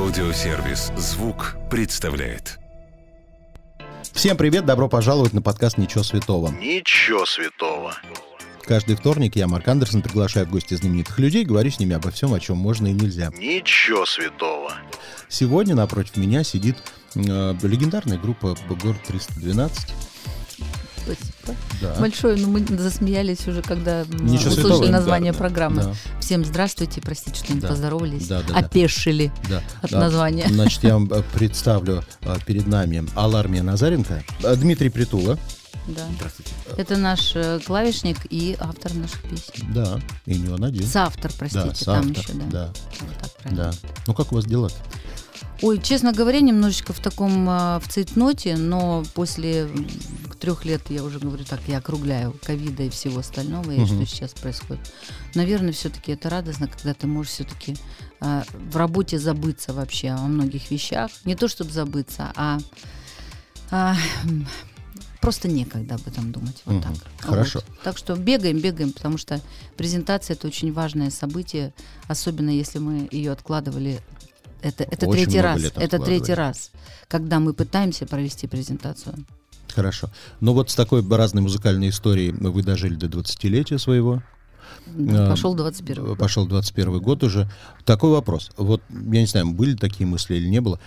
Аудиосервис «Звук» представляет. Всем привет, добро пожаловать на подкаст «Ничего святого». Ничего святого. Каждый вторник я, Марк Андерсон, приглашаю в гости знаменитых людей, говорю с ними обо всем, о чем можно и нельзя. Ничего святого. Сегодня напротив меня сидит э, легендарная группа «Город 312». Спасибо. Да. Большое, но мы засмеялись уже, когда Ничего услышали святого. название Да, программы. да. Всем здравствуйте, простите, что не Да. поздоровались, Да, да, опешили Да. от Да. названия. Значит, я вам э, представлю э, перед нами Алармия Назаренко, э, Дмитрий Притула, Да. Это наш клавишник и автор наших песен. да, и не он один. Соавтор, простите, да, там соавтор, еще, да. да, Вот так правильно. да. Ну как у вас дела? Ой, честно говоря, немножечко в таком а, в цейтноте, но после трех лет, я уже говорю так, я округляю ковида и всего остального, и Мгм. что сейчас происходит. Наверное, все-таки это радостно, когда ты можешь все-таки в работе забыться вообще о многих вещах. Не то, чтобы забыться, а, а, просто некогда об этом думать. Вот Мгм. так. Хорошо. Вот. Так что бегаем, бегаем, потому что презентация это очень важное событие, особенно если мы ее откладывали. Это, это Очень третий раз. Это третий раз, когда мы пытаемся провести презентацию. Хорошо. Ну вот с такой разной музыкальной историей вы дожили до 20-летия своего. А, Пошел 21 Пошел 21 год уже. Такой вопрос. Вот, я не знаю, были такие мысли или не было.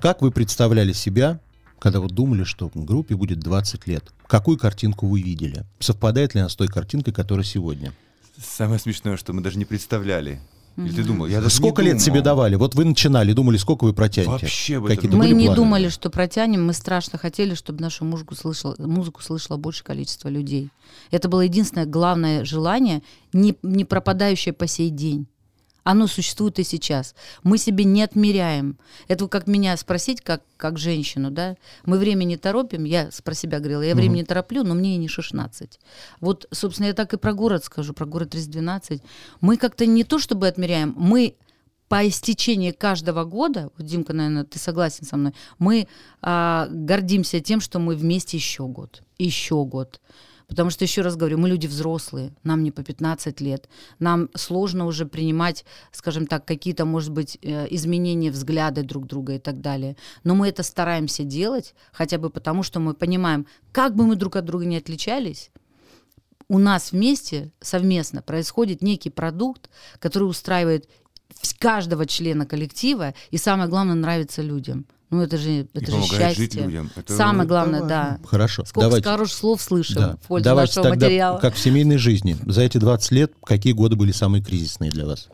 Как вы представляли себя, когда вот думали, что группе будет 20 лет? Какую картинку вы видели? Совпадает ли она с той картинкой, которая сегодня? Самое смешное, что мы даже не представляли. Или ты думал? Я сколько лет думал. себе давали? Вот вы начинали, думали, сколько вы протянете? Вообще об этом Какие-то Мы были не планы? думали, что протянем, мы страшно хотели, чтобы нашу музыку слышало, музыку слышало больше количество людей. Это было единственное главное желание, не, не пропадающее по сей день. Оно существует и сейчас. Мы себе не отмеряем. Это как меня спросить, как, как женщину, да? Мы время не торопим, я про себя говорила, я время не тороплю, но мне и не 16. Вот, собственно, я так и про город скажу, про город 312. Мы как-то не то чтобы отмеряем, мы по истечении каждого года, вот, Димка, наверное, ты согласен со мной, мы а, гордимся тем, что мы вместе еще год, еще год. Потому что, еще раз говорю, мы люди взрослые, нам не по 15 лет, нам сложно уже принимать, скажем так, какие-то, может быть, э, изменения взгляда друг друга и так далее. Но мы это стараемся делать, хотя бы потому, что мы понимаем, как бы мы друг от друга не отличались, у нас вместе, совместно, происходит некий продукт, который устраивает каждого члена коллектива и, самое главное, нравится людям. Ну, это же, это же счастье. людям. Это- Самое это главное, да. Хорошо. Сколько давайте. хороших слов слышим Да. в пользу Давайте нашего тогда, материала. как в семейной жизни, за эти 20 лет какие годы были самые кризисные для вас?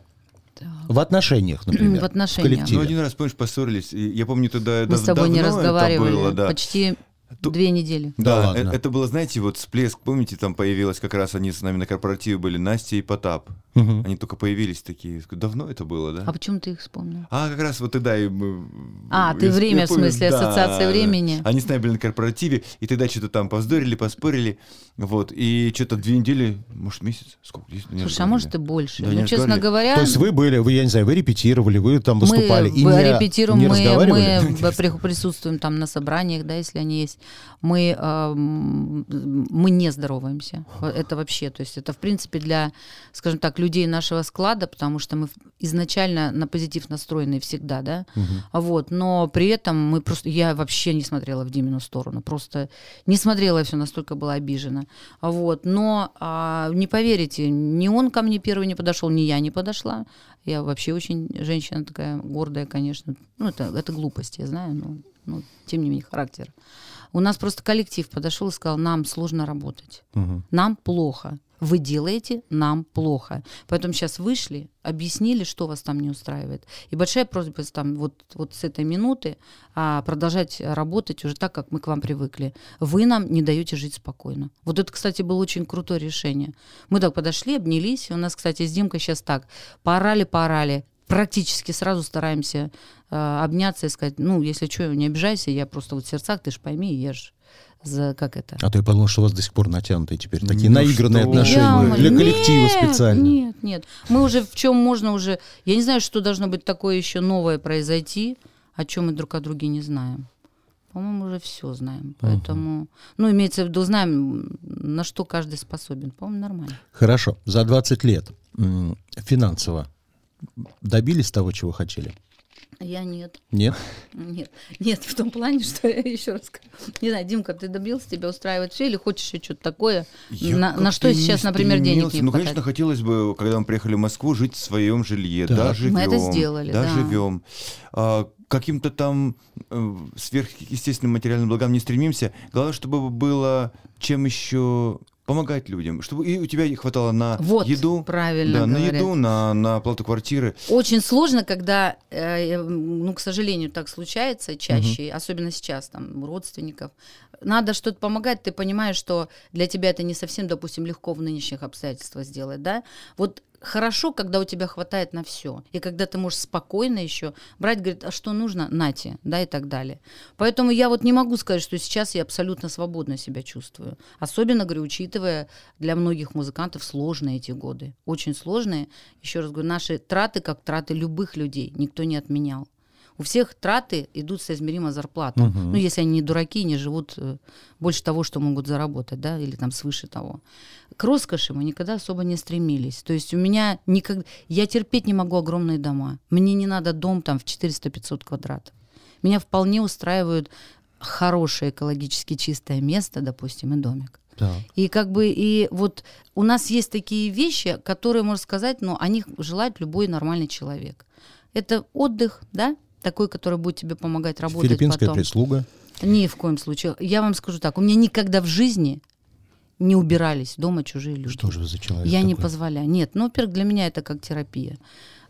В отношениях, например. В отношениях. коллективе. Ну, один раз, помнишь, поссорились. и Я помню, тогда Мы с тобой не давно это разговаривали было, да. почти Ту- две недели. Да Да, ладно. э- это было, знаете, вот всплеск, помните, там появилась как раз они с нами на корпоративе были, Настя и Потап. Мгм. Они только появились такие. Давно это было, да? А почему ты их вспомнил? А как раз вот тогда и мы... А, ты я время, в помню, смысле, да, ассоциация времени? Они с нами были на корпоративе, и тогда что-то там повздорили, поспорили, вот, и что-то две недели, может, месяц, сколько? не Слушай, а может и больше. Да, ну, честно говоря, То есть вы были, вы, я не знаю, вы репетировали, вы там выступали мы и в- не, репетируем, не мы, разговаривали? мы при- присутствуем там на собраниях, да, если они есть. Мы, эм, мы не здороваемся. Это вообще, то есть это в принципе для, скажем так, людей нашего склада, потому что мы изначально на позитив настроены всегда, да. А Вот, но при этом мы просто, я вообще не смотрела в Димину сторону, просто не смотрела, я все настолько была обижена. Вот, но а, не поверите, ни он ко мне первый не подошел, ни я не подошла. Я вообще очень женщина такая гордая, конечно. Ну, это, это глупость, я знаю, но, но тем не менее характер. У нас просто коллектив подошел и сказал, нам сложно работать, Мгм. нам плохо. Вы делаете, нам плохо. Поэтому сейчас вышли, объяснили, что вас там не устраивает. И большая просьба там, вот, вот с этой минуты а, продолжать работать уже так, как мы к вам привыкли. Вы нам не даете жить спокойно. Вот это, кстати, было очень крутое решение. Мы так подошли, обнялись. У нас, кстати, с Димкой сейчас так. Поорали, поорали. Практически сразу стараемся э, обняться и сказать, ну, если что, не обижайся, я просто вот в сердцах, ты ж пойми, я ж за как это. А то я подумал, что у вас до сих пор натянутые теперь такие Ну наигранные что отношения. Я для умоляю. коллектива Нет, специально. Нет, нет. Мы уже в чем можно уже... Я не знаю, что должно быть такое еще новое произойти, о чем мы друг о друге не знаем. По-моему, уже все знаем. Поэтому, ну, имеется в виду, знаем, на что каждый способен. По-моему, нормально. Хорошо. За 20 лет м, финансово добились того, чего хотели? Я нет. Нет? Нет, нет, в том плане, что я еще раз скажу. Не знаю, Димка, ты добился, тебя устраивает все или хочешь еще что-то такое? Я на, на что не сейчас, например, денег не Ну, хватает? конечно, хотелось бы, когда мы приехали в Москву, жить в своем жилье. Так. Да, живем. Мы это сделали, да. да. живем. А, каким-то там э, сверхъестественным материальным благам не стремимся. Главное, чтобы было чем еще помогать людям, чтобы и у тебя хватало на Вот, еду, правильно да, на еду, на, на оплату квартиры. Очень сложно, когда, э, ну, к сожалению, так случается чаще, особенно сейчас, там, у родственников. Надо что-то помогать, ты понимаешь, что для тебя это не совсем, допустим, легко в нынешних обстоятельствах сделать, да? Вот хорошо, когда у тебя хватает на все, и когда ты можешь спокойно еще брать, говорит, а что нужно, нате, да, и так далее. Поэтому я вот не могу сказать, что сейчас я абсолютно свободно себя чувствую. Особенно, говорю, учитывая для многих музыкантов сложные эти годы, очень сложные. Еще раз говорю, наши траты, как траты любых людей, никто не отменял. У всех траты идут соизмеримо зарплатам. Ну, если они не дураки не живут э, больше того, что могут заработать, да, или там свыше того. К роскоши мы никогда особо не стремились. То есть у меня никогда... Я терпеть не могу огромные дома. Мне не надо дом там в 400-500 квадратов. Меня вполне устраивают хорошее экологически чистое место, допустим, и домик. Так. И как бы и вот у нас есть такие вещи, которые, можно сказать, ну, о них желает любой нормальный человек. Это отдых, да, такой, который будет тебе помогать работать Филиппинская потом. прислуга. Ни в коем случае. Я вам скажу так, у меня никогда в жизни не убирались дома чужие люди. Что же вы за человек Я не такой? позволяю. Нет, ну, во-первых, для меня это как терапия.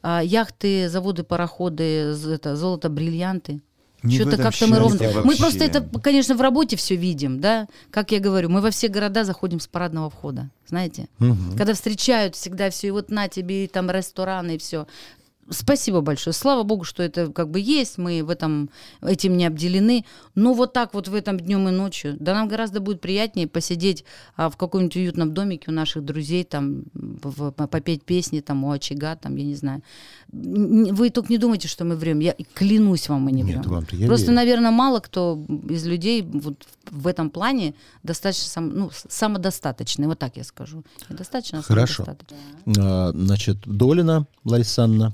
А, яхты, заводы, пароходы, это, золото, бриллианты. Не Что-то как-то мы ровно. счастье Мы вообще. просто это, конечно, в работе все видим, да. Как я говорю, мы во все города заходим с парадного входа, знаете. Мгм. Когда встречают всегда все, и вот на тебе, и там рестораны, и все. Спасибо большое. Слава богу, что это как бы есть, мы в этом этим не обделены. Но вот так вот в этом днем и ночью, да нам гораздо будет приятнее посидеть а, в каком-нибудь уютном домике у наших друзей, там, в- попеть песни там у очага, там, я не знаю. Вы только не думайте, что мы врем. Я клянусь вам, мы не Нет, врем. вам-то я Просто, верю. наверное, мало кто из людей вот в этом плане достаточно сам, ну, самодостаточный, вот так я скажу. Достаточно Хорошо. самодостаточный. А, Значит, Долина Лариса Анна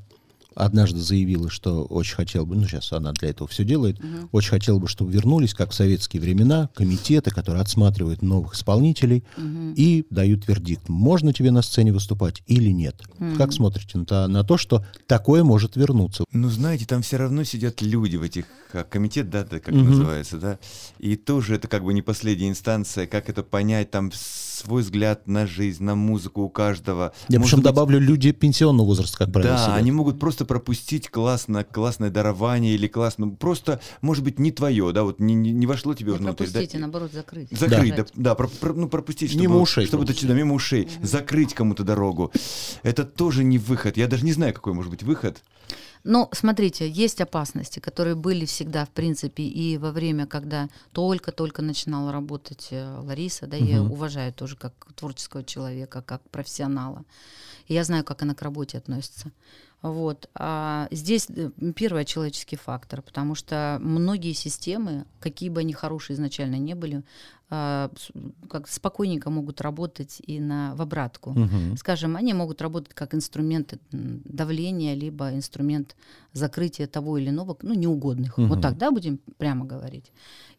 однажды заявила, что очень хотела бы, ну сейчас она для этого все делает, очень хотела бы, чтобы вернулись, как в советские времена, комитеты, которые отсматривают новых исполнителей и дают вердикт, можно тебе на сцене выступать или нет. Как смотрите на, то- на то, что такое может вернуться? Ну, знаете, там все равно сидят люди в этих а, комитет, да, это как Мгм. называется, да. И тоже это как бы не последняя инстанция, как это понять, там свой взгляд на жизнь, на музыку у каждого. Я Может причем быть, добавлю люди пенсионного возраста, как правило, Да, сидят. они могут просто пропустить классно, классное дарование или классно, просто, может быть, не твое, да, вот не, не, не вошло тебе Не внутрь. да. пропустите, наоборот, закрыть. Закрыть, да, да, про- про- ну, пропустить, чтобы, Мимо ушей чтобы это да, мимо ушей, закрыть кому-то дорогу. Это тоже не выход. Я даже не знаю, какой может быть выход. Но смотрите, есть опасности, которые были всегда, в принципе, и во время, когда только-только начинала работать э, Лариса, да, я Мгм. уважаю тоже как творческого человека, как профессионала. И я знаю, как она к работе относится. Вот. А здесь э, первое человеческий фактор, потому что многие системы, какие бы они хорошие изначально не были, как спокойненько могут работать и на в обратку. Мгм. Скажем, они могут работать как инструмент давления, либо инструмент закрытия того или иного, ну, неугодных. Мгм. Вот так, да, будем прямо говорить.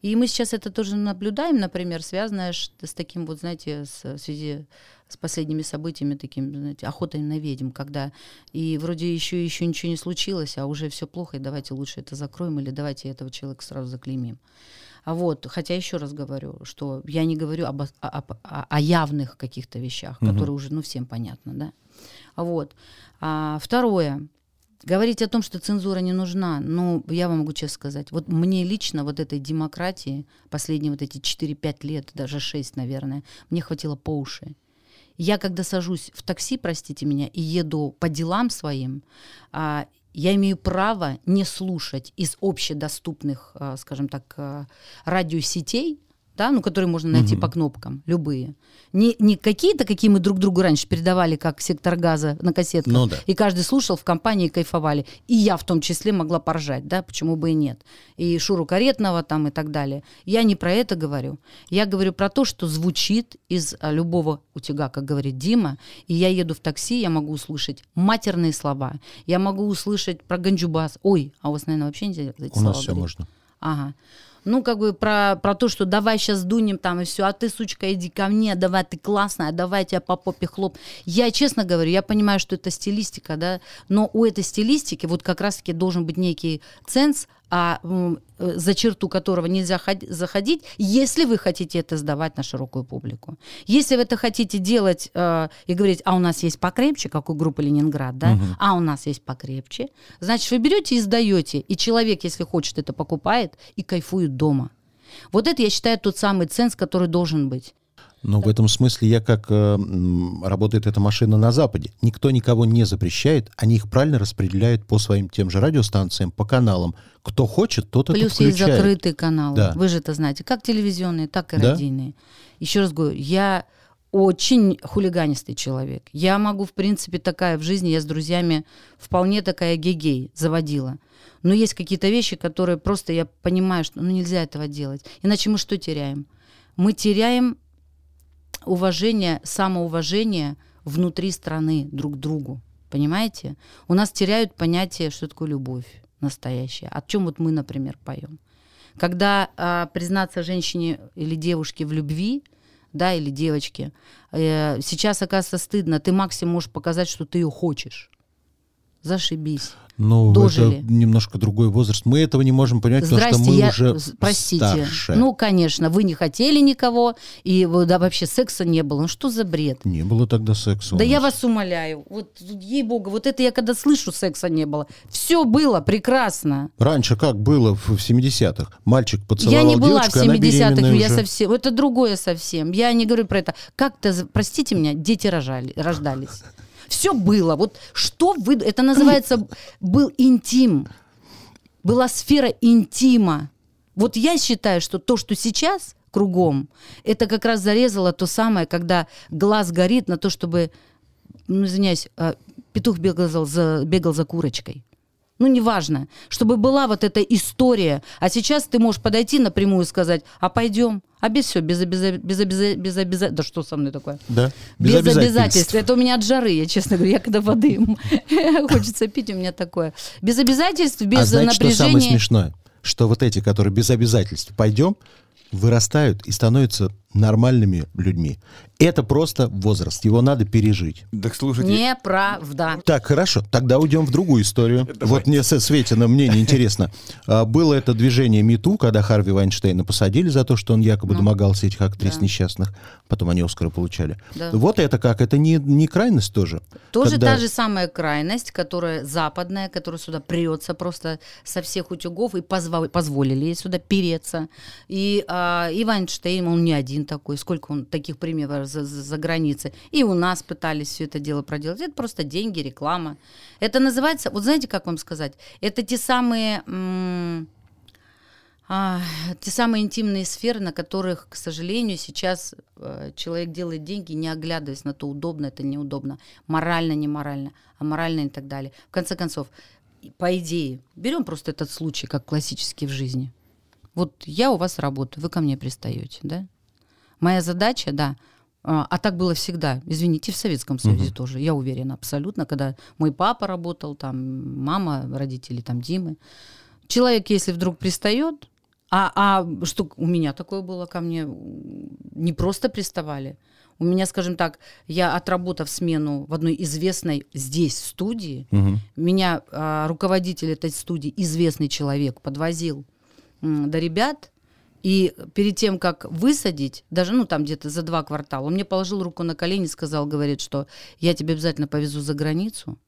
И мы сейчас это тоже наблюдаем, например, связанное с таким вот, знаете, с, в связи с последними событиями, таким, знаете, охотой на ведьм, когда и вроде еще еще ничего не случилось, а уже все плохо, и давайте лучше это закроем, или давайте этого человека сразу заклеймим. А вот, хотя еще раз говорю, что я не говорю об, о- об- о- о явных каких-то вещах, Мгм. которые уже, ну, всем понятно, да. А Вот. А, второе. Говорить о том, что цензура не нужна, ну, я вам могу честно сказать, вот мне лично вот этой демократии последние вот эти 4-5 лет, даже 6, наверное, мне хватило по уши. Я когда сажусь в такси, простите меня, и еду по делам своим, а, я имею право не слушать из общедоступных, а, скажем так, а, радиосетей, да, ну, которые можно найти по кнопкам, любые. Не, не какие-то, какие мы друг другу раньше передавали, как сектор газа на кассетках. Ну да. И каждый слушал в компании кайфовали. И я в том числе могла поржать, да, почему бы и нет. И Шуру Каретного там и так далее. Я не про это говорю. Я говорю про то, что звучит из а, любого утюга, как говорит Дима. И я еду в такси, я могу услышать матерные слова. Я могу услышать про Ганджубас. Ой, а у вас, наверное, вообще нельзя эти У нас все говорить? можно. Ага. Ну, как бы про, про то, что давай сейчас дунем там и все, а ты, сучка, иди ко мне, давай, ты классная, давай тебя по попе хлоп. Я честно говорю, я понимаю, что это стилистика, да, но у этой стилистики вот как раз-таки должен быть некий ценз, а э, за черту которого нельзя ход- заходить, если вы хотите это сдавать на широкую публику. Если вы это хотите делать э, и говорить, а у нас есть покрепче, как у группы Ленинград, да, а у нас есть покрепче, значит, вы берете и сдаете, и человек, если хочет, это покупает и кайфует дома. Вот это, я считаю, тот самый ценз, который должен быть. Но в этом смысле я как э, работает эта машина на Западе. Никто никого не запрещает, они их правильно распределяют по своим тем же радиостанциям, по каналам. Кто хочет, тот Плюс это есть включает. закрытые каналы. Да. Вы же это знаете, как телевизионные, так и Да. радийные. Еще раз говорю, я очень хулиганистый человек. Я могу, в принципе, такая в жизни, я с друзьями вполне такая гей-гей заводила. Но есть какие-то вещи, которые просто я понимаю, что ну, нельзя этого делать. Иначе мы что теряем? Мы теряем уважение, самоуважение внутри страны друг к другу. Понимаете? У нас теряют понятие, что такое любовь настоящая. О чем вот мы, например, поем. Когда а, признаться женщине или девушке в любви, да, или девочке, э, сейчас, оказывается, стыдно. Ты максимум можешь показать, что ты ее хочешь. Зашибись. Ну, Дожили. это немножко другой возраст. Мы этого не можем понять, потому что Здрасте, мы я... уже Простите. старше. Ну, конечно, вы не хотели никого, и да, вообще секса не было. Ну, что за бред? Не было тогда секса. Да я вас умоляю. Вот, ей-богу, вот это я когда слышу, секса не было. Все было прекрасно. Раньше как было в, в 70-х? Мальчик поцеловал я не была девочку, в она 70-х, беременная я уже. совсем... Это другое совсем. Я не говорю про это. Как-то, простите меня, дети рожали, рождались. Все было. Вот что вы... Это называется был интим. Была сфера интима. Вот я считаю, что то, что сейчас кругом, это как раз зарезало то самое, когда глаз горит на то, чтобы, ну, извиняюсь, э, петух бегал за, бегал за курочкой. Ну, неважно. Чтобы была вот эта история. А сейчас ты можешь подойти напрямую и сказать, а пойдем. А без все, без, обяза- без, обяза- без Да что со мной такое? Да, Без, обязательств. Это у меня от жары, я честно говорю. Я когда воды хочется пить, у меня такое. Без обязательств, без а знаете, что напряжения. самое смешное? Что вот эти, которые без обязательств пойдем, вырастают и становятся нормальными людьми. Это просто возраст, его надо пережить. Так слушайте, Неправда. Так, хорошо, тогда уйдем в другую историю. Вот мне со Светина мнение интересно. А, Было это движение МИТУ, когда Харви Вайнштейна посадили за то, что он якобы домогался этих актрис Да. несчастных. Потом они Оскары получали. Да. Вот это как? Это не, не крайность тоже? Тоже Когда- та же самая крайность, которая западная, которая сюда прется просто со всех утюгов и позва- позволили ей сюда переться. И, а, и Вайнштейн, он не один такой, сколько он таких примеров за, за- за границей. И у нас пытались все это дело проделать. Это просто деньги, реклама. Это называется, вот знаете, как вам сказать, это те самые... а, те самые интимные сферы, на которых, к сожалению, сейчас э, человек делает деньги, не оглядываясь на то, удобно это, неудобно, морально, не морально, а морально и так далее. В конце концов, по идее, берем просто этот случай, как классический в жизни. Вот я у вас работаю, вы ко мне пристаете, да? Моя задача, да, а а так было всегда, извините, в Советском Союзе тоже, я уверена, абсолютно, когда мой папа работал, там, мама, родители, там, Димы. Человек, если вдруг пристает, а, а что у меня такое было ко мне, не просто приставали. У меня, скажем так, я отработав смену в одной известной здесь студии, меня а, руководитель этой студии, известный человек, подвозил м, до ребят, и перед тем, как высадить, даже, ну, там где-то за два квартала, он мне положил руку на колени и сказал, говорит, что я тебя обязательно повезу за границу.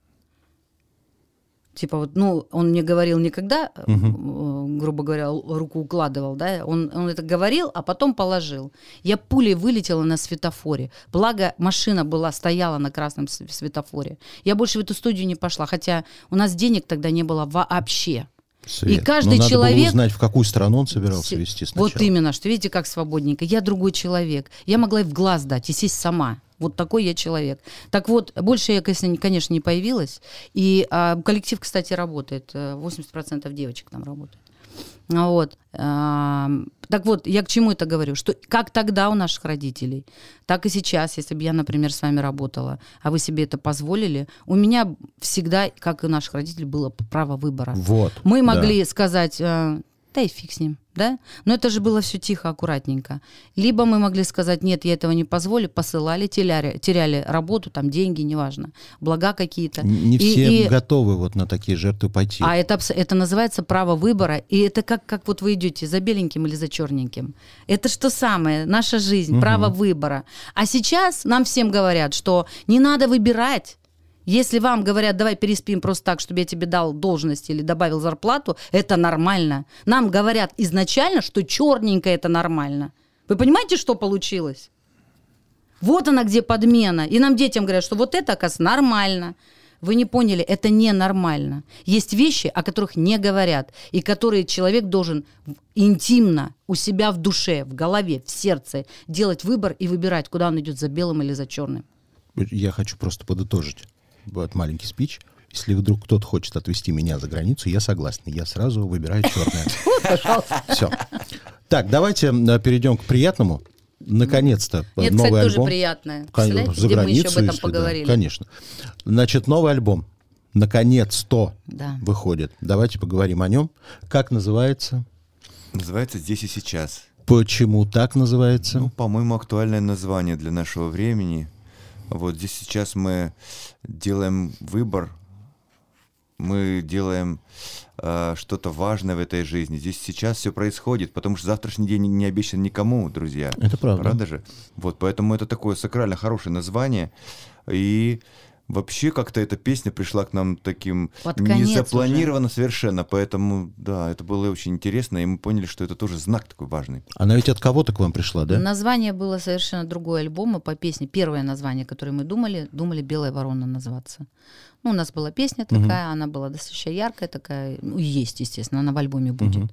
Типа вот, ну, он мне говорил никогда, э, грубо говоря, руку укладывал, да, он, он это говорил, а потом положил. Я пулей вылетела на светофоре. Благо, машина была, стояла на красном светофоре. Я больше в эту студию не пошла, хотя у нас денег тогда не было вообще. Свет, И каждый но надо было человек- узнать, в какую страну он собирался вести сначала. Вот именно, что видите, как свободненько. Я другой человек. Я могла и в глаз дать, и сесть сама. Вот такой я человек. Так вот, больше я, конечно, не появилась. И а, коллектив, кстати, работает. Э, 80% девочек там работает. А Вот. А, Так вот, я к чему это говорю? Что как тогда у наших родителей, так и сейчас, если бы я, например, с вами работала, а вы себе это позволили, у меня всегда, как и у наших родителей, было право выбора. Вот. Мы да. могли сказать, э, да и фиг с ним, да? Но это же было все тихо, аккуратненько. Либо мы могли сказать, нет, я этого не позволю, посылали, теряли, теряли работу, там деньги, неважно, блага какие-то. Не И- все и- готовы вот на такие жертвы пойти. а это, это называется право выбора. И это как, как вот вы идете за беленьким или за черненьким. Это что самое, наша жизнь, право выбора. А сейчас нам всем говорят, что не надо выбирать. Если вам говорят, давай переспим просто так, чтобы я тебе дал должность или добавил зарплату, это нормально. Нам говорят изначально, что черненькое это нормально. Вы понимаете, что получилось? Вот она где подмена. И нам детям говорят, что вот это, оказывается, нормально. Вы не поняли, это ненормально. Есть вещи, о которых не говорят, и которые человек должен интимно у себя в душе, в голове, в сердце делать выбор и выбирать, куда он идет, за белым или за черным. Я хочу просто подытожить. Вот маленький спич. Если вдруг кто-то хочет отвезти меня за границу, я согласен. Я сразу выбираю черное. Пожалуйста. Все. Так, давайте э, перейдем к приятному. Наконец-то э, Нет, новый кстати, тоже альбом. приятное. Кон- Представляете, За где мы еще границу, об этом если да, поговорили. Конечно. Значит, новый альбом. Наконец-то Да. выходит. Давайте поговорим о нем. Как называется? Называется «Здесь и сейчас». Почему так называется? Ну, по-моему, актуальное название для нашего времени. Вот здесь сейчас мы делаем выбор, мы делаем э, что-то важное в этой жизни. Здесь сейчас все происходит, потому что завтрашний день не- обещан никому, друзья. Это правда. Правда же? Вот, поэтому это такое сакрально хорошее название. И вообще как-то эта песня пришла к нам таким Под конец не запланировано совершенно. Поэтому, да, это было очень интересно, и мы поняли, что это тоже знак такой важный. Она ведь от кого-то к вам пришла, да? Название было совершенно другое альбома по песне. Первое название, которое мы думали, думали «Белая ворона» называться. Ну, у нас была песня такая, она была достаточно яркая такая. Ну, и есть, естественно, она в альбоме будет.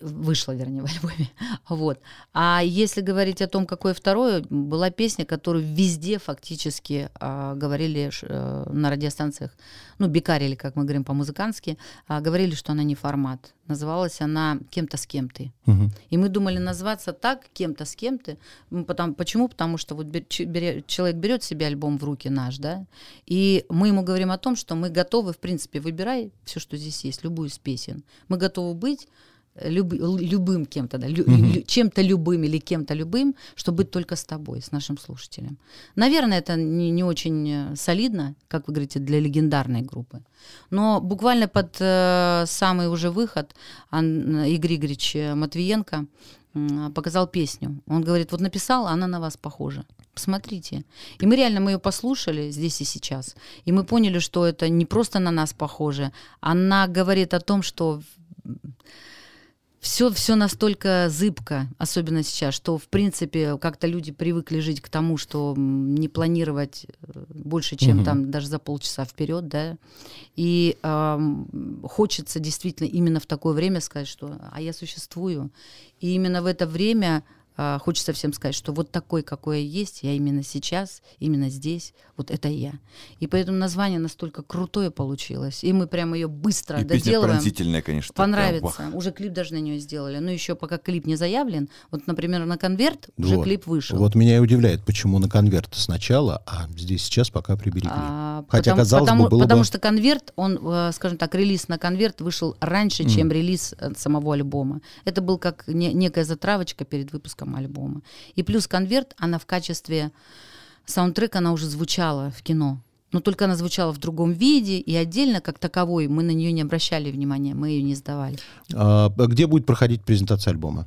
Вышла, вернее, в альбоме. Вот. А если говорить о том, какое второе, была песня, которую везде фактически а, говорили э, на радиостанциях, ну, бикарили, как мы говорим по-музыкански, а, говорили, что она не формат. Называлась она «Кем-то с кем ты». Мгм. И мы думали назваться так, кем-то с кем-то. М, Потому, почему? Потому что вот бер- бере- человек берет себе альбом в руки наш, да, и мы ему говорим о том, что мы готовы, в принципе, выбирай все, что здесь есть, любую из песен. Мы готовы быть люб- любым кем-то, да, лю- лю- чем-то любым или кем-то любым, чтобы быть только с тобой, с нашим слушателем. Наверное, это не, не очень э, солидно, как вы говорите, для легендарной группы. Но буквально под э, самый уже выход Ан- Игорь Игоревич э, Матвиенко м, показал песню. Он говорит, вот написал, она на вас похожа. Посмотрите. И мы реально мы ее послушали здесь и сейчас. И мы поняли, что это не просто на нас похоже. Она говорит о том, что все, все настолько зыбко, особенно сейчас, что, в принципе, как-то люди привыкли жить к тому, что не планировать э, больше, чем Мгм. там даже за полчаса вперед, да. И ам, хочется действительно именно в такое время сказать, что «а я существую». И именно в это время а, хочется всем сказать, что вот такой, какой я есть, я именно сейчас, именно здесь, вот это я. И поэтому название настолько крутое получилось. И мы прямо ее быстро И доделываем. пронзительная, конечно. прям, Понравится. вах. Уже клип даже на нее сделали. Но еще пока клип не заявлен. Вот, например, на конверт уже Вот. клип вышел. Вот меня и удивляет, почему на конверт сначала, а здесь сейчас пока приберегли. А, Хотя, потому, казалось потому- бы, было потому бы... что конверт, он, э, скажем так, релиз на конверт вышел раньше, чем релиз э, самого альбома. Это был как не- некая затравочка перед выпуском альбома. И плюс конверт, она в качестве саундтрека, она уже звучала в кино. Но только она звучала в другом виде, и отдельно, как таковой, мы на нее не обращали внимания, мы ее не сдавали. А, где будет проходить презентация альбома?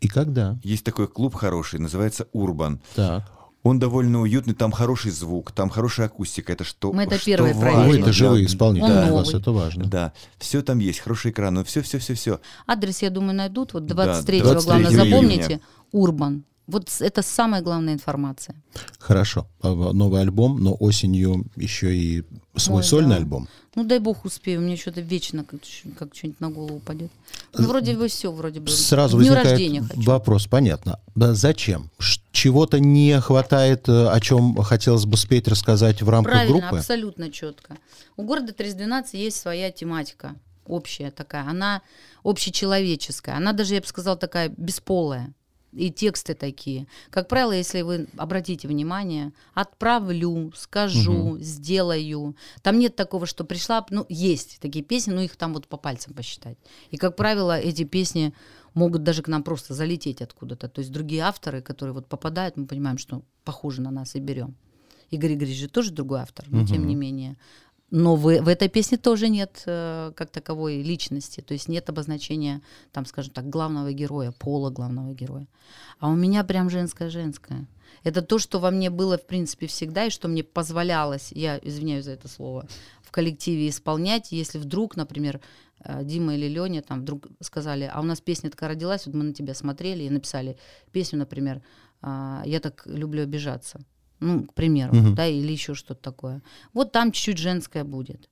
И когда? Есть такой клуб хороший, называется Урбан. Так. Он довольно уютный, там хороший звук, там хорошая акустика. Это что? Мы это что первые важно. Ой, это живые исполнители. Для новый. вас это важно. Да, все там есть, хороший экран, ну все, все, все, все. Адрес, я думаю, найдут. Вот Да, 23 23 главное, июня. запомните. Урбан. Вот это самая главная информация. Хорошо. А, Новый альбом, но осенью еще и свой Ой, сольный да. альбом. Ну, дай бог успею, мне что-то вечно как, как что-нибудь на голову упадет. Ну, вроде бы все, вроде бы. Сразу дню возникает вопрос, понятно. Да зачем? Чего-то не хватает, э, о чем хотелось бы спеть, рассказать в рамках Правильно, группы? абсолютно четко. У города 312 есть своя тематика, общая такая. Она общечеловеческая. Она даже, я бы сказала, такая бесполая. И тексты такие. Как правило, если вы обратите внимание, отправлю, скажу, сделаю. Там нет такого, что пришла, ну, есть такие песни, но их там вот по пальцам посчитать. И, как правило, эти песни могут даже к нам просто залететь откуда-то. То есть другие авторы, которые вот попадают, мы понимаем, что похожи на нас и берем. Игорь Игоревич же тоже другой автор, но тем не менее. Но в, в этой песне тоже нет э, как таковой личности, то есть нет обозначения, там, скажем так, главного героя, пола главного героя. А у меня прям женское-женское. Это то, что во мне было, в принципе, всегда, и что мне позволялось, я извиняюсь за это слово, в коллективе исполнять, если вдруг, например, э, Дима или Леня там вдруг сказали, а у нас песня такая родилась, вот мы на тебя смотрели и написали песню, например, а, «Я так люблю обижаться». Ну, к примеру, Мгм. да, или еще что-то такое. Вот там чуть-чуть женское будет.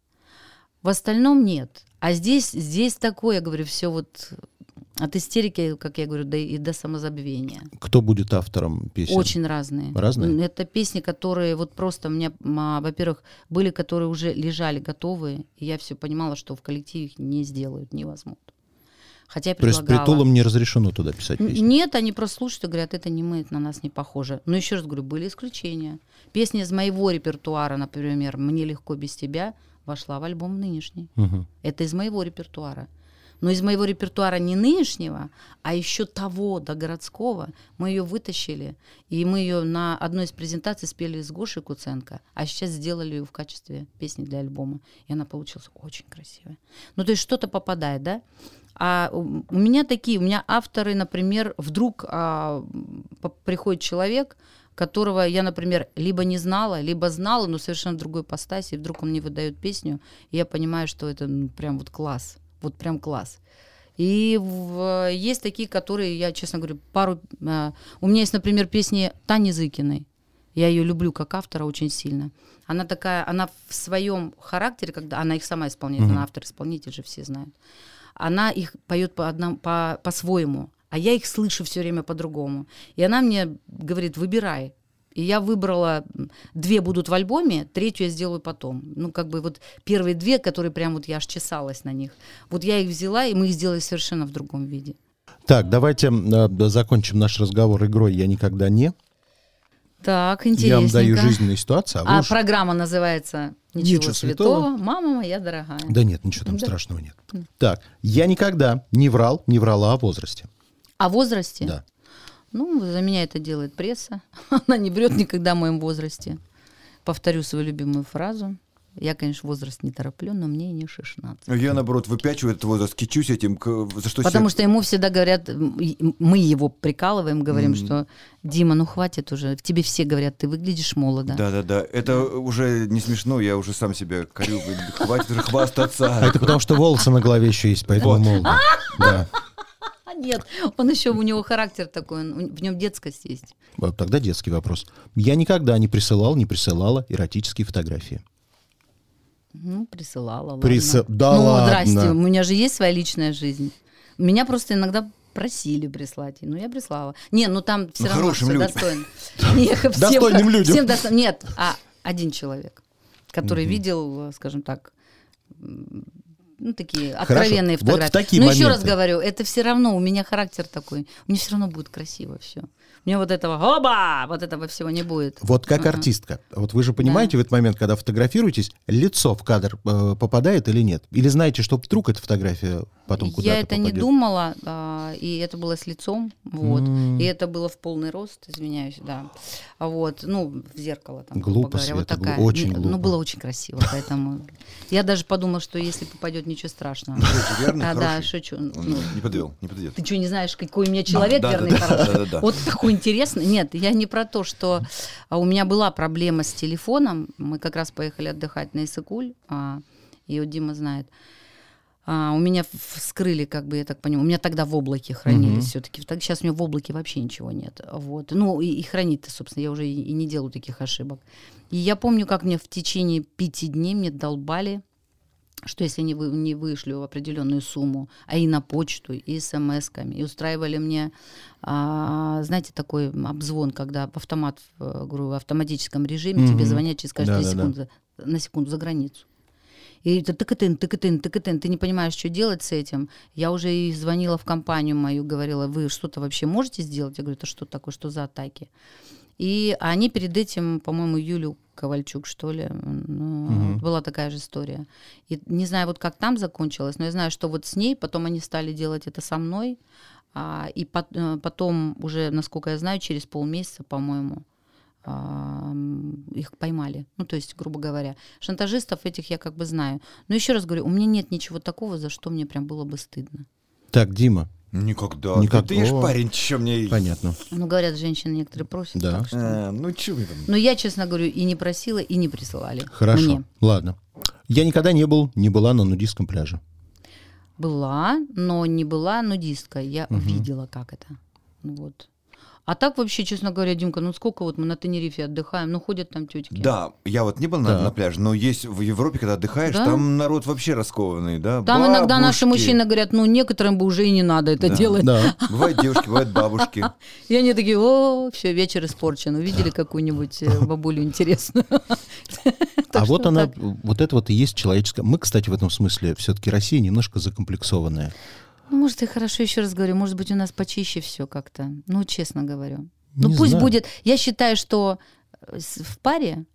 В остальном нет. А здесь, здесь такое, я говорю, все вот от истерики, как я говорю, до, и до самозабвения. Кто будет автором песен? Очень разные. Разные? Это песни, которые вот просто у меня, а, во-первых, были, которые уже лежали готовые, и я все понимала, что в коллективе их не сделают, не возьмут. Хотя я То есть предлагала. притулам не разрешено туда писать песни? Нет, они просто слушают и говорят, это не мы, это на нас не похоже. Но еще раз говорю, были исключения. Песня из моего репертуара, например, «Мне легко без тебя» вошла в альбом нынешний. Мгм. Это из моего репертуара. Но из моего репертуара не нынешнего, а еще того, до городского, мы ее вытащили. И мы ее на одной из презентаций спели с Гошей Куценко, а сейчас сделали ее в качестве песни для альбома. И она получилась очень красивая. Ну, то есть что-то попадает, да? А у меня такие, у меня авторы, например, вдруг а, приходит человек, которого я, например, либо не знала, либо знала, но совершенно другой постаси, и вдруг он мне выдает песню, и я понимаю, что это ну, прям вот класс, вот прям класс. И в- есть такие, которые, я, честно говорю, пару... а, у меня есть, например, песни Тани Зыкиной. Я ее люблю как автора очень сильно. Она такая, она в своем характере, когда она их сама исполняет, она автор-исполнитель же все знают. Она их поет по одному, по, по-своему, а я их слышу все время по-другому. И она мне говорит, выбирай. И я выбрала, две будут в альбоме, третью я сделаю потом. Ну, как бы вот первые две, которые прям вот я аж чесалась на них. Вот я их взяла, и мы их сделали совершенно в другом виде. Так, давайте э, закончим наш разговор игрой «Я никогда не». Так, Я интересненько. вам даю жизненные ситуации, а А уж- программа называется «Ничего, Ничего святого. святого. Мама моя дорогая». Да нет, ничего там Да. страшного нет. Так, я никогда не врал, не врала о возрасте. О возрасте? Да. Ну, за меня это делает пресса. Она не врет никогда о моем возрасте. Повторю свою любимую фразу. Я, конечно, возраст не тороплю, но мне не 16. Я, наоборот, выпячиваю этот возраст, кичусь этим, за что Потому все- что ему всегда говорят, мы его прикалываем, говорим, что Дима, ну хватит уже, тебе все говорят, ты выглядишь молодо. Да-да-да, это уже не смешно, я уже сам себя корю, хватит уже хвастаться. А это потому, что волосы на голове еще есть, поэтому молодо. Да. А нет, он еще, у него характер такой, он- в нем детскость есть. Вот Тогда детский вопрос. Я никогда не присылал, не присылала эротические фотографии. Ну, присылала, ладно. Присыл- Да ну, ладно. здрасте, у меня же есть своя личная жизнь. Меня просто иногда просили прислать, ну я прислала. Не, ну там все Ну, равно всё людям. достойно. Достойным людям. всем Нет, а один человек, который видел, скажем так, ну, такие откровенные фотографии. такие Но еще раз говорю, это все равно, у меня характер такой. Мне все равно будет красиво все. У меня вот этого оба, вот этого всего не будет. Вот как артистка. Вот вы же понимаете в этот момент, когда фотографируетесь, лицо в кадр э, попадает или нет? Или знаете, что вдруг эта фотография потом куда-то Я это не попадет? думала, а, и это было с лицом, вот, М. и это было в полный рост, извиняюсь, да, А вот, ну в зеркало там. Глупо, говоря, вот Света, глу- такая. очень Не, глупо. Ну было очень красиво, поэтому я даже подумала, что если попадет, ничего страшного. Верный, А, да, хороший. шучу. Ну, Не подвел, не подойдет. ты что, не знаешь, какой у меня человек да, верный, да, хороший? да, да, да. Вот такой интересный. Нет, я не про то, что а, у меня была проблема с телефоном. Мы как раз поехали отдыхать на Исыкуль, а, и вот Дима знает. А, у меня вскрыли, как бы, я так понимаю, у меня тогда в облаке хранились Мгм. все-таки. Сейчас у меня в облаке вообще ничего нет. Вот. Ну, и, и хранить-то, собственно, я уже и, и не делаю таких ошибок. И я помню, как мне в течение пяти дней мне долбали, что если не, вы, не вышлю определенную сумму, а и на почту, и смс-ками, и устраивали мне, а, знаете, такой обзвон, когда в автомат, в, говорю, в автоматическом режиме тебе Мгм. звонят через каждые Да-да-да. секунды, на секунду за границу. И это тыкатын, тыкатын, тыкатын, ты не понимаешь, что делать с этим. Я уже и звонила в компанию мою, говорила, вы что-то вообще можете сделать? Я говорю, это что такое, что за атаки? И они перед этим, по-моему, Юлю Ковальчук, что ли, ну, Мгм. была такая же история. И не знаю, вот как там закончилось, но я знаю, что вот с ней, потом они стали делать это со мной, а, и пот- э, потом уже, насколько я знаю, через полмесяца, по-моему, а, их поймали. Ну, то есть, грубо говоря, шантажистов этих я как бы знаю. Но еще раз говорю, у меня нет ничего такого, за что мне прям было бы стыдно. Так, Дима, Никогда. Никак- Ты, ты ж парень, чё мне... понятно. Ну, говорят, женщины некоторые просят. Да. так что- А, ну чё вы там? Но я, честно говорю, и не просила, и не присылали. Хорошо, Мне. ладно. Я никогда не был, не была на нудистском пляже. Была, но не была нудисткой. Я видела, как это. Ну Вот. А так вообще, честно говоря, Димка, ну сколько вот мы на Тенерифе отдыхаем, ну ходят там тетки. Да, я вот не был на, Да. на пляже, но есть в Европе, когда отдыхаешь, Да? там народ вообще раскованный, да? Там иногда наши бабушки. мужчины говорят, ну некоторым бы уже и не надо это Да. делать. Да. Бывают девушки, бывают бабушки. И они такие, о, все, вечер испорчен. Увидели какую-нибудь э, бабулю интересную. А вот она, вот это вот и есть человеческое. Мы, кстати, в этом смысле все-таки Россия немножко закомплексованная. Ну, может, и хорошо, еще раз говорю, может быть, у нас почище все как-то. Ну, честно говорю. Ну, Не пусть знаю. будет. Я считаю, что э, в паре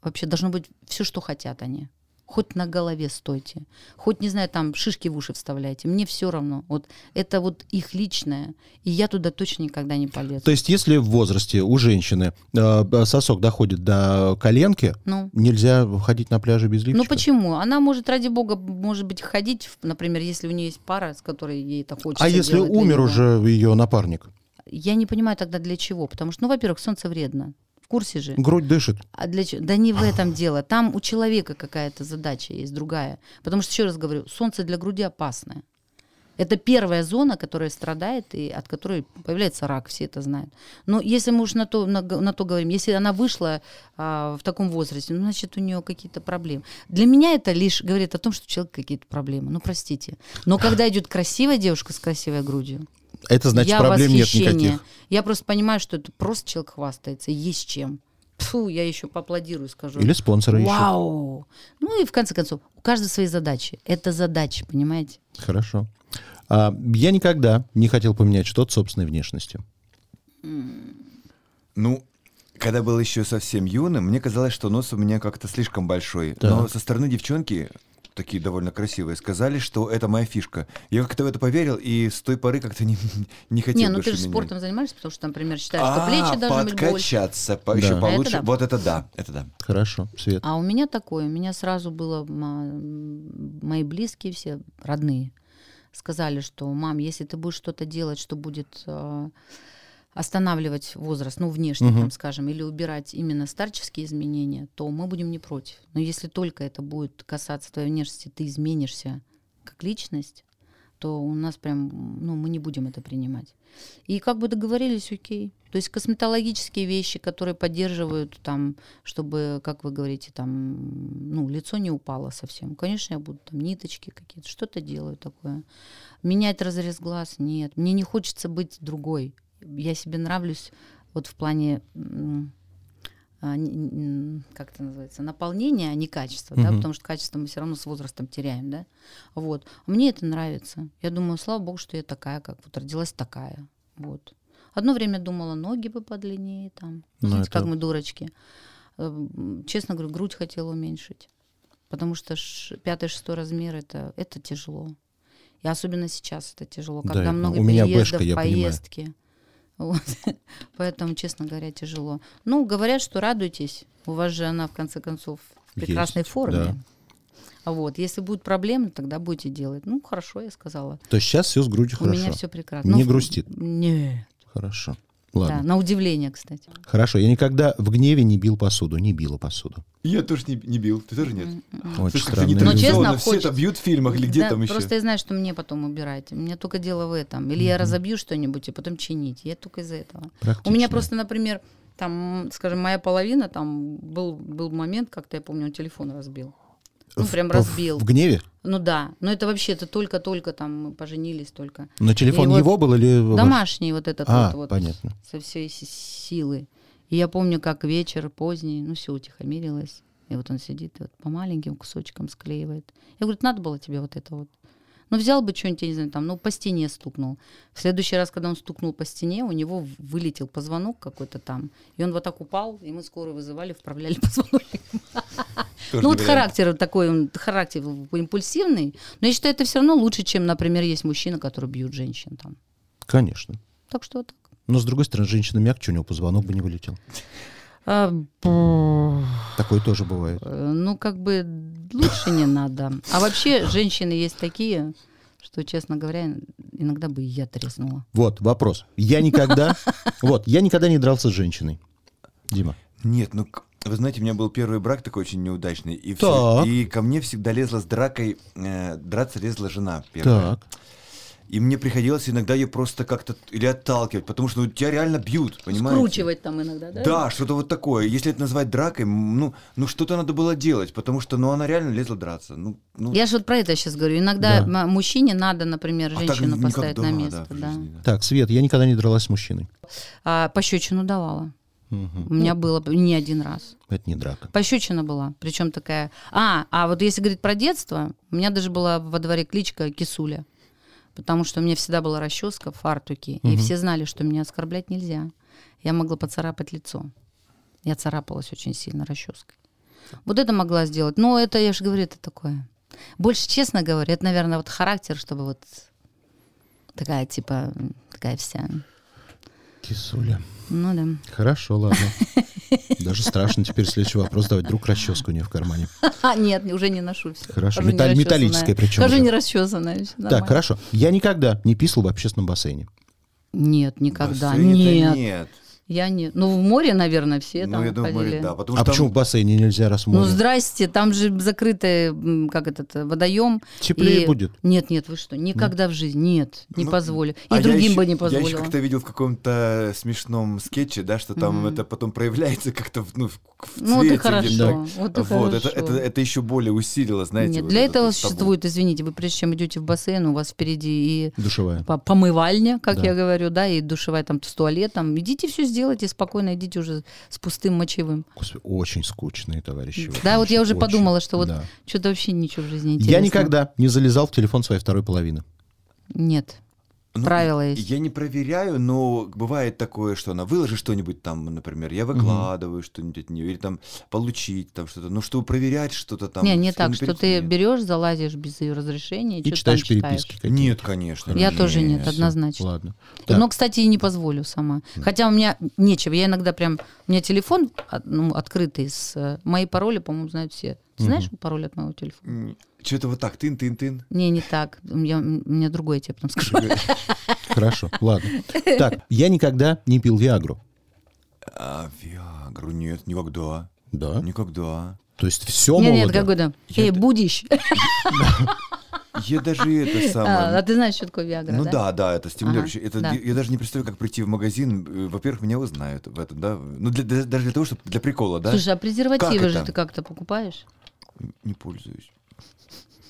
вообще должно быть все, что хотят они. Хоть на голове стойте, хоть, не знаю, там шишки в уши вставляйте. Мне все равно. Вот это вот их личное, и я туда точно никогда не полезу. То есть, если в возрасте у женщины э, сосок доходит до коленки, Ну, нельзя ходить на пляже без лифчика? ну почему? Она может, ради бога, может быть, ходить, например, если у нее есть пара, с которой ей это хочется А если делать умер уже ее напарник? Я не понимаю тогда для чего. Потому что, ну, во-первых, солнце вредно. Курсе же. Грудь дышит. А для чего? Да не в этом дело. Там у человека какая-то задача есть другая. Потому что, еще раз говорю, солнце для груди опасное. Это первая зона, которая страдает и от которой появляется рак, все это знают. Но если мы уж на то, на, на то говорим, если она вышла а, в таком возрасте, ну, значит, у нее какие-то проблемы. Для меня это лишь говорит о том, что у человека какие-то проблемы. Ну, простите. Но когда идет красивая девушка с красивой грудью, Это значит, я проблем нет восхищение. никаких. Я просто понимаю, что это просто человек хвастается, есть чем. Фу, я еще поаплодирую, скажу. Или спонсоры. Вау! Ну и в конце концов, у каждого свои задачи. Это задачи, понимаете? Хорошо. А, я никогда не хотел поменять что-то собственной внешности. Ну, когда был еще совсем юным, мне казалось, что нос у меня как-то слишком большой. Так. Но со стороны девчонки, такие довольно красивые, сказали, что это моя фишка. Я как-то в это поверил, и с той поры как-то не, не хотел Не, ну ты же менять. спортом занимаешься, потому что, например, считаешь, что А, плечи должны быть больше. подкачаться по- Да. еще Это получше. да. Вот это да, это да. Хорошо, Свет. А у меня такое, у меня сразу было, м, мои близкие все, родные, сказали, что, мам, если ты будешь что-то делать, что будет э, останавливать возраст, ну, внешне, Мгм. там, скажем, или убирать именно старческие изменения, то мы будем не против. Но если только это будет касаться твоей внешности, ты изменишься как личность, то у нас прям, ну, мы не будем это принимать. И как бы договорились, окей. То есть косметологические вещи, которые поддерживают там, чтобы, как вы говорите, там, ну, лицо не упало совсем. Конечно, я буду там ниточки какие-то, что-то делаю такое. Менять разрез глаз нет. Мне не хочется быть другой. Я себе нравлюсь вот в плане а, как это называется, наполнения, а не качества, да, Мгм. потому что качество мы все равно с возрастом теряем, да. Вот. Мне это нравится. Я думаю, слава богу, что я такая, как вот родилась такая. Вот. Одно время думала, ноги бы подлиннее там. Ну, Знаете, это- как мы дурочки. Э, Честно говорю, грудь хотела уменьшить. Потому что ш- пятый, шестой размер это, это тяжело. И особенно сейчас это тяжело, Да, когда ну, много у меня переездов, бэшка, я понимаю. Вот. Поэтому, честно говоря, тяжело. Ну, говорят, что радуйтесь. У вас же она, в конце концов, в прекрасной Есть, форме. да. А вот, если будут проблемы, тогда будете делать. Ну, хорошо, я сказала. То есть сейчас все с грудью У хорошо. меня все прекрасно. Не Ну, грустит? Нет. Хорошо. Ладно. Да, на удивление, кстати. Хорошо, я никогда в гневе не бил посуду, не била посуду. Я тоже не, не бил. Ты тоже нет? Очень Слушай, странно. Но честно, все хочется- это бьют в фильмах или где Да, там еще? Просто я знаю, что мне потом убирать. У меня только дело в этом. Или я разобью что-нибудь и потом чинить. Я только из-за этого. У меня просто, например, там, скажем, моя половина, там был, был момент, как-то я помню, он телефон разбил. Ну, В- прям в- разбил. В гневе? Ну да. Но это вообще, это только-только там мы поженились только. На телефон И вот его был или... Домашний вот этот А, вот, вот понятно. со всей си- силы. И я помню, как вечер поздний, ну все утихомирилось. И вот он сидит и вот по маленьким кусочкам склеивает. Я говорю, надо было тебе вот это вот. Ну, взял бы что-нибудь, я не знаю, там, ну, по стене стукнул. В следующий раз, когда он стукнул по стене, у него вылетел позвонок какой-то там. И он вот так упал, и мы скорую вызывали, вправляли позвоночник. Тоже Ну, вот характер такой, характер импульсивный. Но я считаю, это все равно лучше, чем, например, есть мужчины, которые бьют женщин там. Конечно. Так что вот так. Но, с другой стороны, женщина мягче, у него позвонок бы не вылетел. А, Такое тоже бывает. Э, Ну, как бы лучше не надо. А вообще женщины есть такие, что, честно говоря, иногда бы и я треснула. Вот, вопрос. Я никогда... Вот, я никогда не дрался с женщиной. Дима. Нет, ну, вы знаете, у меня был первый брак такой очень неудачный. И, всё- и ко мне всегда лезла с дракой, э, драться лезла жена первая. Так. И мне приходилось иногда ее просто как-то или отталкивать, потому что ну, тебя реально бьют, понимаете? Скручивать там иногда, да? Да, что-то вот такое. Если это назвать дракой, ну, ну что-то надо было делать, потому что, ну, она реально лезла драться. Ну, ну, Я же вот про это сейчас говорю. Иногда Да. мужчине надо, например, а так женщину никогда, поставить на место. в Да, жизни, да. Так, Свет, я никогда не дралась с мужчиной. А пощечину давала. Мгм. У меня было не один раз. Это не драка. Пощечина была, причем такая. А, а вот если говорить про детство, у меня даже была во дворе кличка Кисуля. Потому что у меня всегда была расческа в фартуке, и все знали, что меня оскорблять нельзя. Я могла поцарапать лицо. Я царапалась очень сильно расческой. Вот это могла сделать. Но это, я же говорю, это такое. Больше, честно говоря, это, наверное, вот характер, чтобы вот такая, типа, такая вся. Кисуля. Ну да. Хорошо, ладно. Даже страшно теперь следующий вопрос давать. Вдруг расческу у нее в кармане. А, нет, уже не ношу все. Хорошо. Металл- металлическая причем уже. не расчесанная. Так, хорошо. Я никогда не писал в общественном бассейне. Нет, никогда. Нет. нет. Я не. Ну, в море, наверное, все ну, там я думаю, ходили. да, потому А что почему в там- бассейне нельзя раз в Ну, здрасте, там же закрытый, как этот, водоем. Теплее И- будет. Нет, нет, вы что, никогда в жизни, нет, не Ну, позволю. И а другим ещё- бы не Я еще позволила. как-то видел в каком-то смешном скетче, да, что там это потом проявляется как-то в, ну, в, в Ну, вот и цвете хорошо, где-то. вот и Вот, это, хорошо. это, это еще более усилило, знаете. Нет, вот для этого табу. существует, извините, вы прежде чем идете в бассейн, у вас впереди и Душевая. по- помывальня, как Да. я говорю, да, и душевая там с туалетом. Идите все сделайте спокойно, идите уже с пустым мочевым. Господи, очень скучные товарищи. Да, вот я уже Очень. подумала, что вот Да. что-то вообще ничего в жизни интересного. Я никогда не залезал в телефон своей второй половины. Нет. Ну, Правила есть. Я не проверяю, но бывает такое, что она выложит что-нибудь там, например, я выкладываю что-нибудь от нее, или там получить там что-то. Ну, чтобы проверять что-то там. не, не так, что ты нет. берешь, залазишь без ее разрешения и, И читаешь там читаешь. переписки. какие-то. Нет, конечно. Я тоже нет, Всё, однозначно. Ладно. Так, Но, кстати, и не позволю сама. Хотя у меня нечего. Я иногда прям... У меня телефон от- ну, открытый. С, э, мои пароли, по-моему, знают все. Ты знаешь пароль от моего телефона? Что-то вот так, тын-тын-тын. Не, не так. У меня, у меня другое, я тебе потом скажу. Хорошо, ладно. Так, я никогда не пил Виагру. А, Виагру нет, никогда. Да. Никогда. То есть все Нет, нет, молодо. какой-то. Эй, будешь. Я даже это А самое... а ты знаешь, что такое Виагра, Ну да? да, да, это стимулирующее. Ага, это, да. я, я даже не представляю, как прийти в магазин. Э, Во-первых, меня узнают в этом, да. Ну, для- для- даже для того, чтобы для прикола, да. Слушай, а презервативы Как же это? ты как-то покупаешь? Не пользуюсь.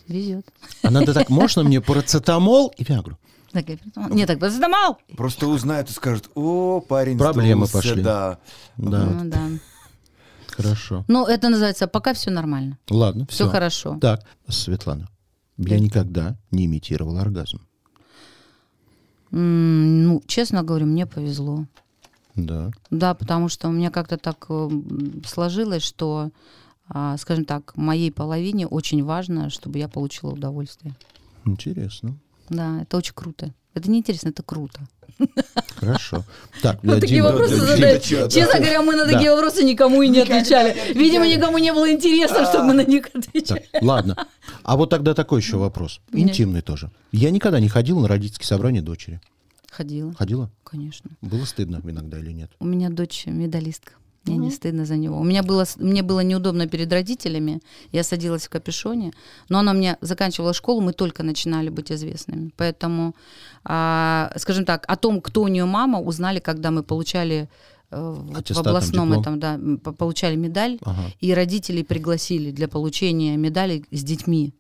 Везет. А надо так, можно мне парацетамол и Виагру? Так, я- Нет, так, парацетамол! Просто узнают и скажут, о, парень Проблемы сдулся, пошли. да. Да, Ну да. хорошо. Ну, это называется пока все нормально. Ладно, Все все. хорошо. Так, Светлана, Да. я никогда не имитировал оргазм. М, Ну, честно говорю, мне повезло. Да. Да, потому что у меня как-то так э, сложилось, что, скажем так, моей половине очень важно, чтобы я получила удовольствие. Интересно. Да, это очень круто. Это не интересно, это круто. Хорошо. Так, Вот э, такие Дима, вопросы Дима, задают. чё, да. Честно говоря, мы на Да. такие вопросы никому и не отвечали. Видимо, никому не было интересно, чтобы мы на них отвечали. Так, ладно. А вот тогда такой еще вопрос. Интимный тоже. Я никогда не ходил на родительские собрания дочери. Ходила, Ходила? конечно. Было стыдно иногда или нет? У меня дочь медалистка. Мне не стыдно за него. У меня было, мне было неудобно перед родителями. Я садилась в капюшоне. Но она мне заканчивала школу, мы только начинали быть известными. Поэтому, а, скажем так, о том, кто у нее мама, узнали, когда мы получали э, вот в областном этом, да, получали медаль, Ага. и родителей пригласили для получения медали с детьми.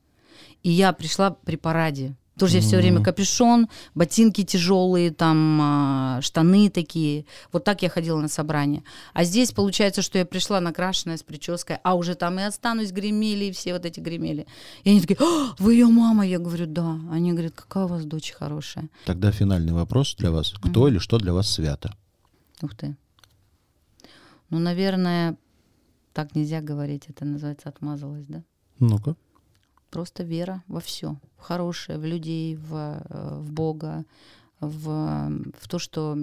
И я пришла при параде. Тоже я все время капюшон, ботинки тяжелые, там а, штаны такие. Вот так я ходила на собрание. А здесь получается, что я пришла накрашенная с прической, а уже там и останусь гремели, и все вот эти гремели. И они такие, «А, вы ее мама? Я говорю, да. Они говорят, какая у вас дочь хорошая. Тогда финальный вопрос для вас. Кто или что для вас свято? Ух ты. Ну, наверное, так нельзя говорить. Это называется отмазалась, да? Ну-ка. Просто вера во все. В хорошее, в людей, в, э, в Бога, в, в то, что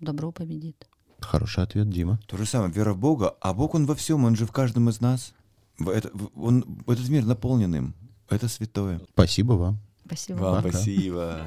добро победит. Хороший ответ, Дима. То же самое, вера в Бога, а Бог, Он во всем, Он же в каждом из нас. В это- в- он, этот мир наполнен им. Это святое. Спасибо вам. Спасибо. Вам Пока. спасибо.